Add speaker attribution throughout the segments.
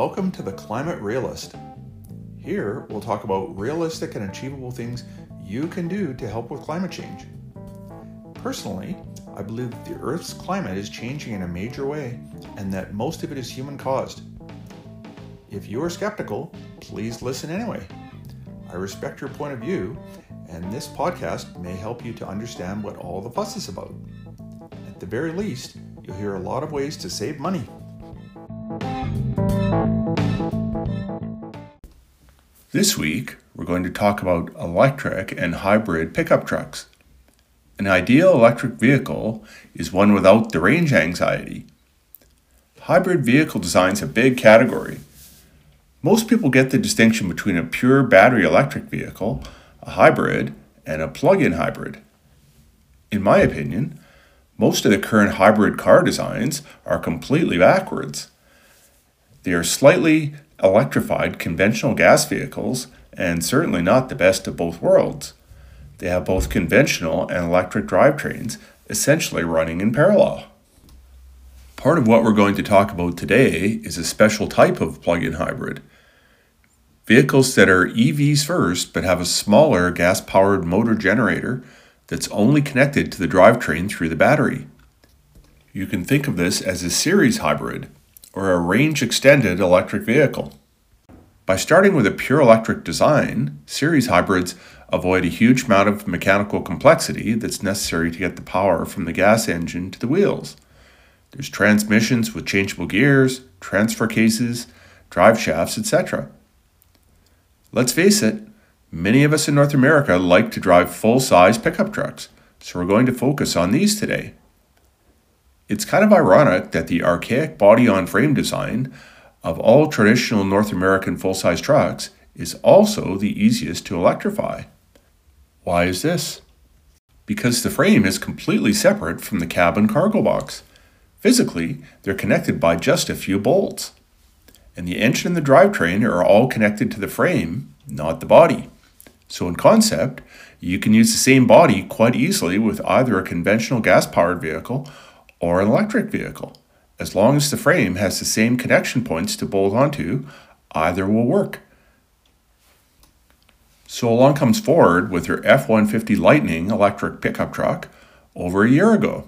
Speaker 1: welcome to the Climate Realist. Here, we'll talk about realistic and achievable things you can do to help with climate change. Personally, I believe that the Earth's climate is changing in a major way and that most of it is human caused. If you are skeptical, please listen anyway. I respect your point of view, and this podcast may help you to understand what all the fuss is about. At the very least, you'll hear a lot of ways to save money. This week, we're going to talk about electric and hybrid pickup trucks. An ideal electric vehicle is one without the range anxiety. Hybrid vehicle design is a big category. Most people get the distinction between a pure battery electric vehicle, a hybrid, and a plug in hybrid. In my opinion, most of the current hybrid car designs are completely backwards. They are slightly electrified conventional gas vehicles and certainly not the best of both worlds. They have both conventional and electric drivetrains essentially running in parallel. Part of what we're going to talk about today is a special type of plug in hybrid. Vehicles that are EVs first but have a smaller gas powered motor generator that's only connected to the drivetrain through the battery. You can think of this as a series hybrid or a range extended electric vehicle. By starting with a pure electric design, series hybrids avoid a huge amount of mechanical complexity that's necessary to get the power from the gas engine to the wheels. There's transmissions with changeable gears, transfer cases, drive shafts, etc. Let's face it, many of us in North America like to drive full size pickup trucks, so we're going to focus on these today. It's kind of ironic that the archaic body on frame design of all traditional North American full size trucks is also the easiest to electrify. Why is this? Because the frame is completely separate from the cab and cargo box. Physically, they're connected by just a few bolts. And the engine and the drivetrain are all connected to the frame, not the body. So, in concept, you can use the same body quite easily with either a conventional gas powered vehicle or an electric vehicle. As long as the frame has the same connection points to bolt onto, either will work. So along comes Ford with their F 150 Lightning electric pickup truck over a year ago.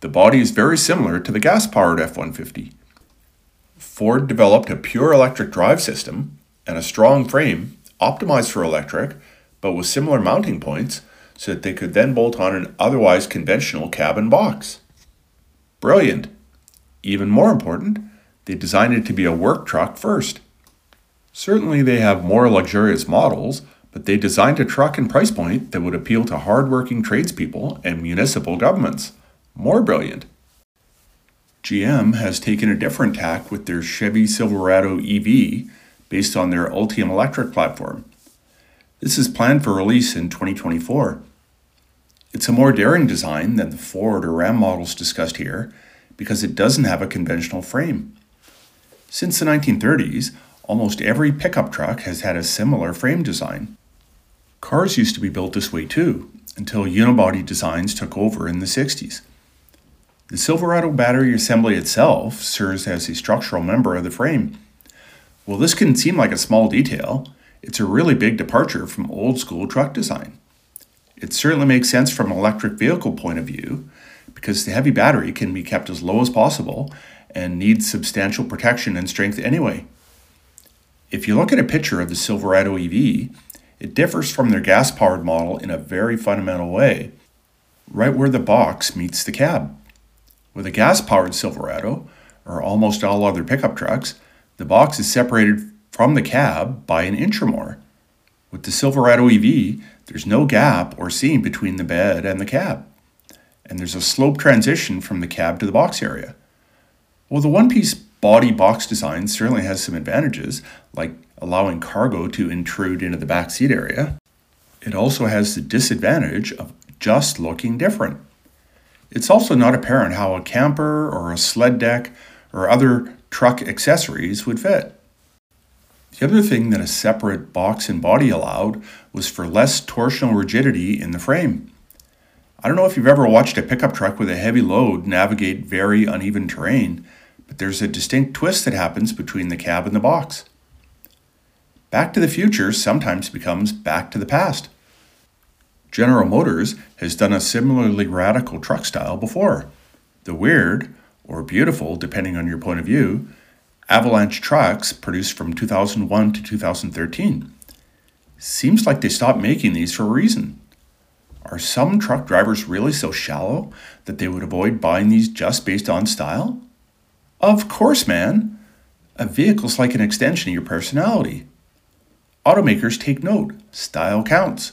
Speaker 1: The body is very similar to the gas powered F 150. Ford developed a pure electric drive system and a strong frame optimized for electric, but with similar mounting points so that they could then bolt on an otherwise conventional cabin box. Brilliant. Even more important, they designed it to be a work truck first. Certainly, they have more luxurious models, but they designed a truck and price point that would appeal to hardworking tradespeople and municipal governments. More brilliant. GM has taken a different tack with their Chevy Silverado EV based on their Ultium electric platform. This is planned for release in 2024. It's a more daring design than the Ford or Ram models discussed here because it doesn't have a conventional frame. Since the 1930s, almost every pickup truck has had a similar frame design. Cars used to be built this way too, until unibody designs took over in the 60s. The Silverado battery assembly itself serves as a structural member of the frame. While this can seem like a small detail, it's a really big departure from old school truck design. It certainly makes sense from an electric vehicle point of view because the heavy battery can be kept as low as possible and needs substantial protection and strength anyway. If you look at a picture of the Silverado EV, it differs from their gas powered model in a very fundamental way, right where the box meets the cab. With a gas powered Silverado, or almost all other pickup trucks, the box is separated from the cab by an inch or more. With the Silverado EV, there's no gap or seam between the bed and the cab, and there's a slope transition from the cab to the box area. Well, the one piece body box design certainly has some advantages, like allowing cargo to intrude into the back seat area. It also has the disadvantage of just looking different. It's also not apparent how a camper or a sled deck or other truck accessories would fit. The other thing that a separate box and body allowed was for less torsional rigidity in the frame. I don't know if you've ever watched a pickup truck with a heavy load navigate very uneven terrain, but there's a distinct twist that happens between the cab and the box. Back to the future sometimes becomes back to the past. General Motors has done a similarly radical truck style before. The weird, or beautiful depending on your point of view, Avalanche trucks produced from 2001 to 2013. Seems like they stopped making these for a reason. Are some truck drivers really so shallow that they would avoid buying these just based on style? Of course, man. A vehicle's like an extension of your personality. Automakers take note, style counts.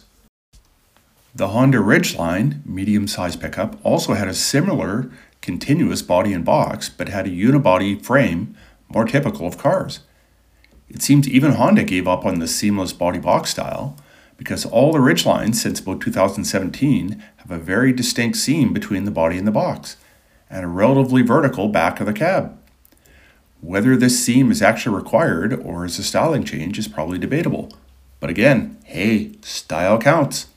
Speaker 1: The Honda Ridgeline medium sized pickup also had a similar continuous body and box, but had a unibody frame more typical of cars. It seems even Honda gave up on the seamless body box style because all the Ridgelines since about 2017 have a very distinct seam between the body and the box and a relatively vertical back of the cab. Whether this seam is actually required or is a styling change is probably debatable. But again, hey, style counts.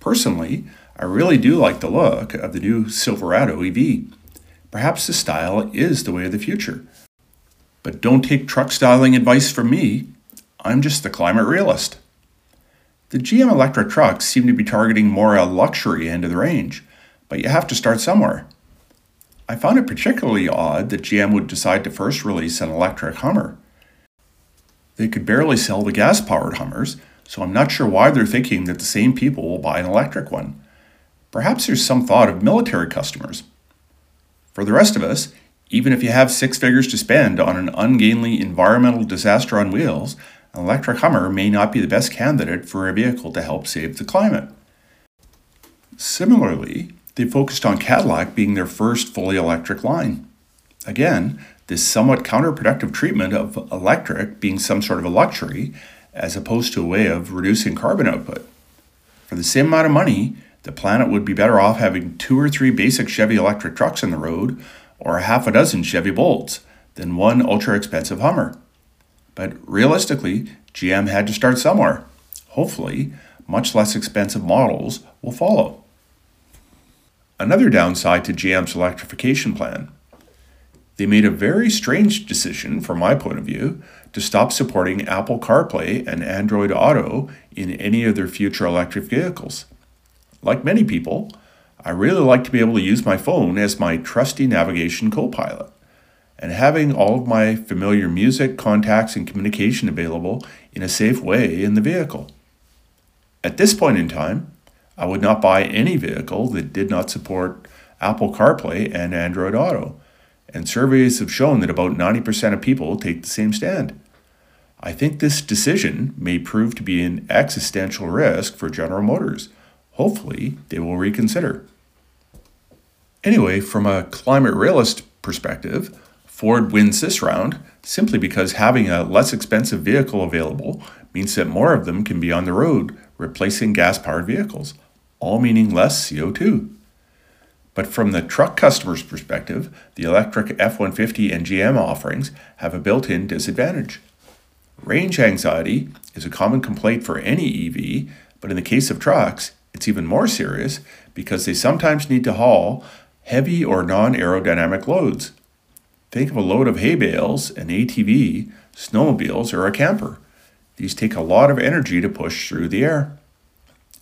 Speaker 1: Personally, I really do like the look of the new Silverado EV. Perhaps the style is the way of the future. But don't take truck styling advice from me. I'm just the climate realist. The GM Electra trucks seem to be targeting more a luxury end of the range, but you have to start somewhere. I found it particularly odd that GM would decide to first release an electric Hummer. They could barely sell the gas powered Hummers, so I'm not sure why they're thinking that the same people will buy an electric one. Perhaps there's some thought of military customers. For the rest of us, even if you have six figures to spend on an ungainly environmental disaster on wheels, an electric Hummer may not be the best candidate for a vehicle to help save the climate. Similarly, they focused on Cadillac being their first fully electric line. Again, this somewhat counterproductive treatment of electric being some sort of a luxury as opposed to a way of reducing carbon output. For the same amount of money, the planet would be better off having two or three basic Chevy electric trucks on the road or half a dozen Chevy Bolts than one ultra expensive Hummer. But realistically, GM had to start somewhere. Hopefully, much less expensive models will follow. Another downside to GM's electrification plan they made a very strange decision, from my point of view, to stop supporting Apple CarPlay and Android Auto in any of their future electric vehicles. Like many people, I really like to be able to use my phone as my trusty navigation co pilot, and having all of my familiar music, contacts, and communication available in a safe way in the vehicle. At this point in time, I would not buy any vehicle that did not support Apple CarPlay and Android Auto and surveys have shown that about 90% of people take the same stand. I think this decision may prove to be an existential risk for General Motors. Hopefully, they will reconsider. Anyway, from a climate realist perspective, Ford wins this round simply because having a less expensive vehicle available means that more of them can be on the road, replacing gas powered vehicles, all meaning less CO2. But from the truck customer's perspective, the electric F 150 and GM offerings have a built in disadvantage. Range anxiety is a common complaint for any EV, but in the case of trucks, it's even more serious because they sometimes need to haul heavy or non aerodynamic loads. Think of a load of hay bales, an ATV, snowmobiles, or a camper. These take a lot of energy to push through the air.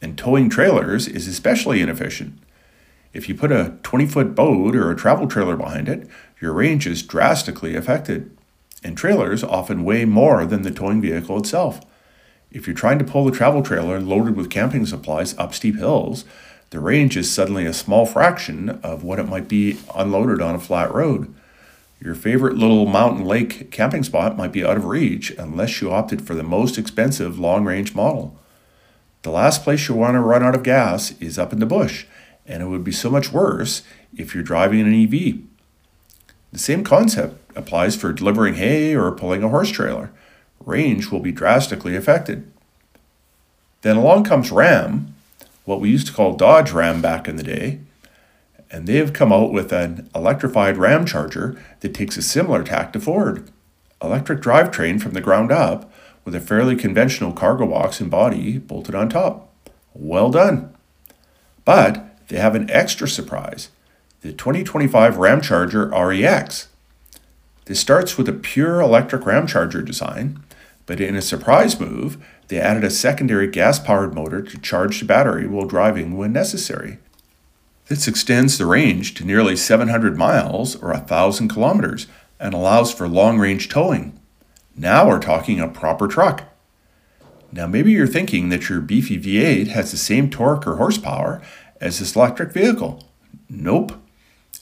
Speaker 1: And towing trailers is especially inefficient. If you put a 20 foot boat or a travel trailer behind it, your range is drastically affected. And trailers often weigh more than the towing vehicle itself. If you're trying to pull the travel trailer loaded with camping supplies up steep hills, the range is suddenly a small fraction of what it might be unloaded on a flat road. Your favorite little mountain lake camping spot might be out of reach unless you opted for the most expensive long range model. The last place you want to run out of gas is up in the bush, and it would be so much worse if you're driving an EV. The same concept applies for delivering hay or pulling a horse trailer. Range will be drastically affected. Then along comes Ram, what we used to call Dodge Ram back in the day, and they have come out with an electrified Ramcharger that takes a similar tack to Ford. Electric drivetrain from the ground up with a fairly conventional cargo box and body bolted on top. Well done. But they have an extra surprise the 2025 Ramcharger REx. This starts with a pure electric Ramcharger design, but in a surprise move, they added a secondary gas powered motor to charge the battery while driving when necessary. This extends the range to nearly 700 miles or 1,000 kilometers and allows for long range towing. Now we're talking a proper truck. Now, maybe you're thinking that your beefy V8 has the same torque or horsepower as this electric vehicle. Nope.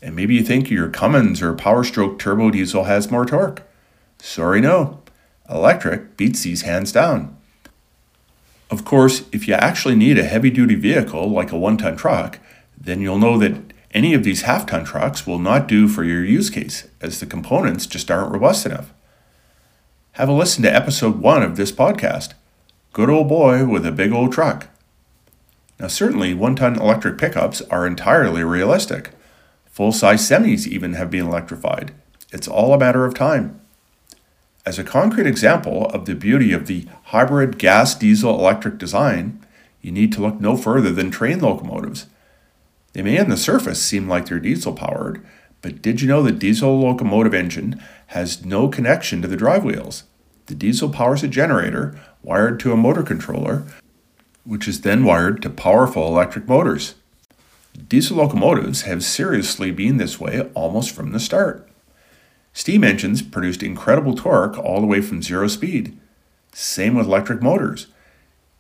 Speaker 1: And maybe you think your Cummins or Power Stroke turbo diesel has more torque. Sorry, no. Electric beats these hands down. Of course, if you actually need a heavy duty vehicle like a one ton truck, then you'll know that any of these half ton trucks will not do for your use case, as the components just aren't robust enough. Have a listen to episode 1 of this podcast. Good old boy with a big old truck. Now, certainly, one ton electric pickups are entirely realistic. Full size semis even have been electrified. It's all a matter of time. As a concrete example of the beauty of the hybrid gas diesel electric design, you need to look no further than train locomotives. They may on the surface seem like they're diesel powered, but did you know the diesel locomotive engine has no connection to the drive wheels? The diesel powers a generator wired to a motor controller, which is then wired to powerful electric motors. Diesel locomotives have seriously been this way almost from the start. Steam engines produced incredible torque all the way from zero speed. Same with electric motors.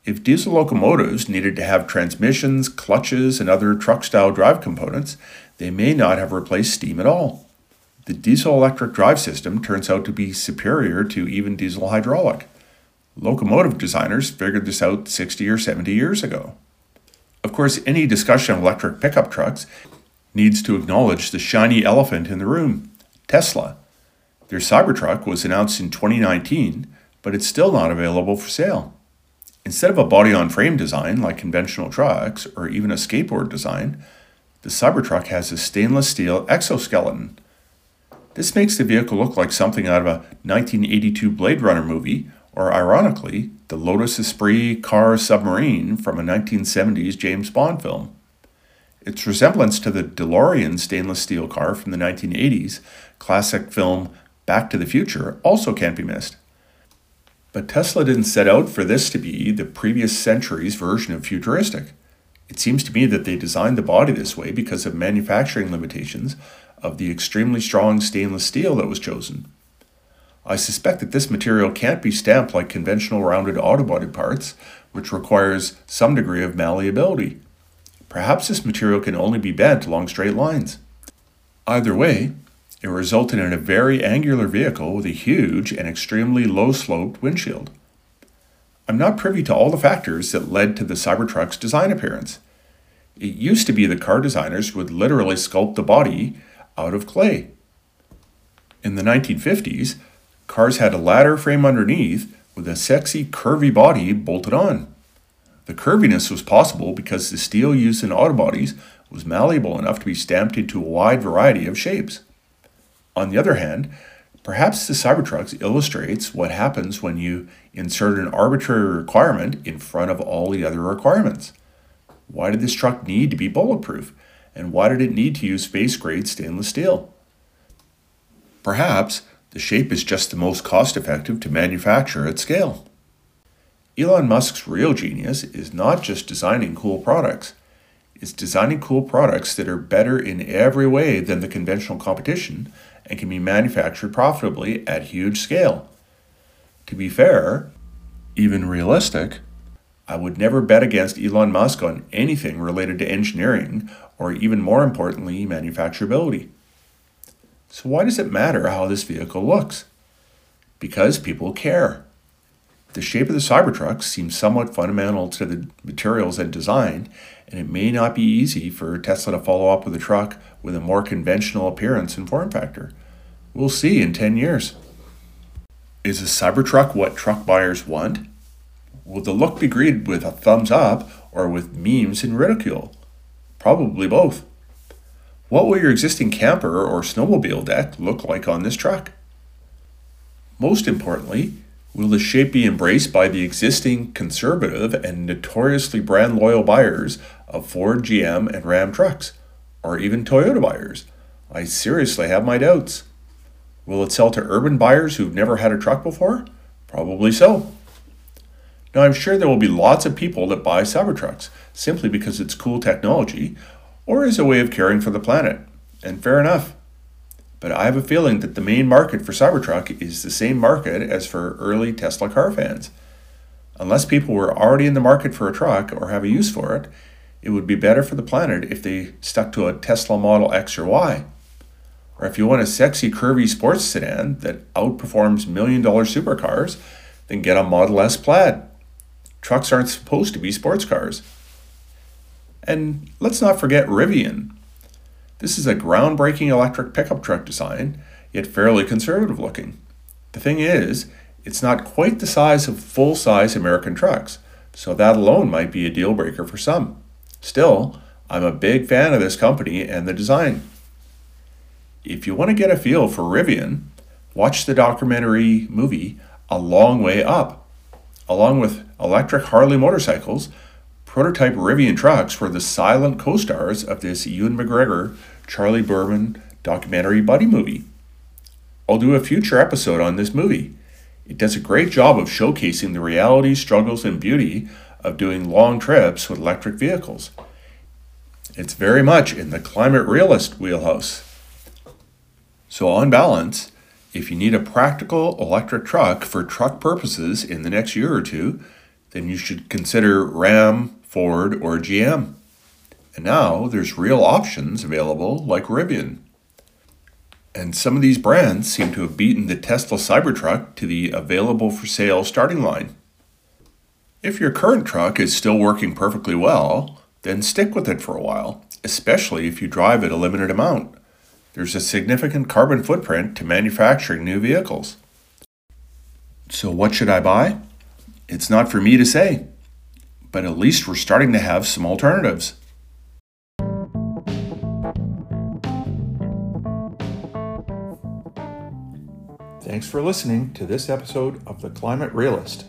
Speaker 1: If diesel locomotives needed to have transmissions, clutches, and other truck style drive components, they may not have replaced steam at all. The diesel electric drive system turns out to be superior to even diesel hydraulic. Locomotive designers figured this out 60 or 70 years ago. Of course, any discussion of electric pickup trucks needs to acknowledge the shiny elephant in the room Tesla. Their Cybertruck was announced in 2019, but it's still not available for sale. Instead of a body on frame design like conventional trucks or even a skateboard design, the Cybertruck has a stainless steel exoskeleton. This makes the vehicle look like something out of a 1982 Blade Runner movie or ironically, the Lotus Esprit car submarine from a 1970s James Bond film. Its resemblance to the DeLorean stainless steel car from the 1980s classic film Back to the Future also can't be missed. But Tesla didn't set out for this to be the previous century's version of futuristic. It seems to me that they designed the body this way because of manufacturing limitations of the extremely strong stainless steel that was chosen. I suspect that this material can't be stamped like conventional rounded autobody parts, which requires some degree of malleability. Perhaps this material can only be bent along straight lines. Either way, it resulted in a very angular vehicle with a huge and extremely low sloped windshield. I'm not privy to all the factors that led to the Cybertruck's design appearance. It used to be that car designers would literally sculpt the body out of clay. In the 1950s, Cars had a ladder frame underneath with a sexy curvy body bolted on. The curviness was possible because the steel used in auto bodies was malleable enough to be stamped into a wide variety of shapes. On the other hand, perhaps the Cybertruck illustrates what happens when you insert an arbitrary requirement in front of all the other requirements. Why did this truck need to be bulletproof? And why did it need to use space grade stainless steel? Perhaps the shape is just the most cost effective to manufacture at scale. Elon Musk's real genius is not just designing cool products, it's designing cool products that are better in every way than the conventional competition and can be manufactured profitably at huge scale. To be fair, even realistic, I would never bet against Elon Musk on anything related to engineering or, even more importantly, manufacturability. So, why does it matter how this vehicle looks? Because people care. The shape of the Cybertruck seems somewhat fundamental to the materials and design, and it may not be easy for Tesla to follow up with a truck with a more conventional appearance and form factor. We'll see in 10 years. Is a Cybertruck what truck buyers want? Will the look be greeted with a thumbs up or with memes and ridicule? Probably both. What will your existing camper or snowmobile deck look like on this truck? Most importantly, will the shape be embraced by the existing conservative and notoriously brand loyal buyers of Ford, GM, and Ram trucks, or even Toyota buyers? I seriously have my doubts. Will it sell to urban buyers who've never had a truck before? Probably so. Now, I'm sure there will be lots of people that buy Cybertrucks simply because it's cool technology or as a way of caring for the planet. And fair enough. But I have a feeling that the main market for Cybertruck is the same market as for early Tesla car fans. Unless people were already in the market for a truck or have a use for it, it would be better for the planet if they stuck to a Tesla Model X or Y. Or if you want a sexy, curvy sports sedan that outperforms million dollar supercars, then get a Model S Plaid. Trucks aren't supposed to be sports cars. And let's not forget Rivian. This is a groundbreaking electric pickup truck design, yet fairly conservative looking. The thing is, it's not quite the size of full size American trucks, so that alone might be a deal breaker for some. Still, I'm a big fan of this company and the design. If you want to get a feel for Rivian, watch the documentary movie A Long Way Up Along with electric Harley motorcycles, prototype Rivian trucks were the silent co stars of this Ewan McGregor, Charlie Boorman documentary buddy movie. I'll do a future episode on this movie. It does a great job of showcasing the reality, struggles, and beauty of doing long trips with electric vehicles. It's very much in the climate realist wheelhouse. So, on balance, if you need a practical electric truck for truck purposes in the next year or two, then you should consider Ram, Ford, or GM. And now there's real options available like Rivian. And some of these brands seem to have beaten the Tesla Cybertruck to the available for sale starting line. If your current truck is still working perfectly well, then stick with it for a while, especially if you drive it a limited amount there's a significant carbon footprint to manufacturing new vehicles. So, what should I buy? It's not for me to say, but at least we're starting to have some alternatives. Thanks for listening to this episode of The Climate Realist.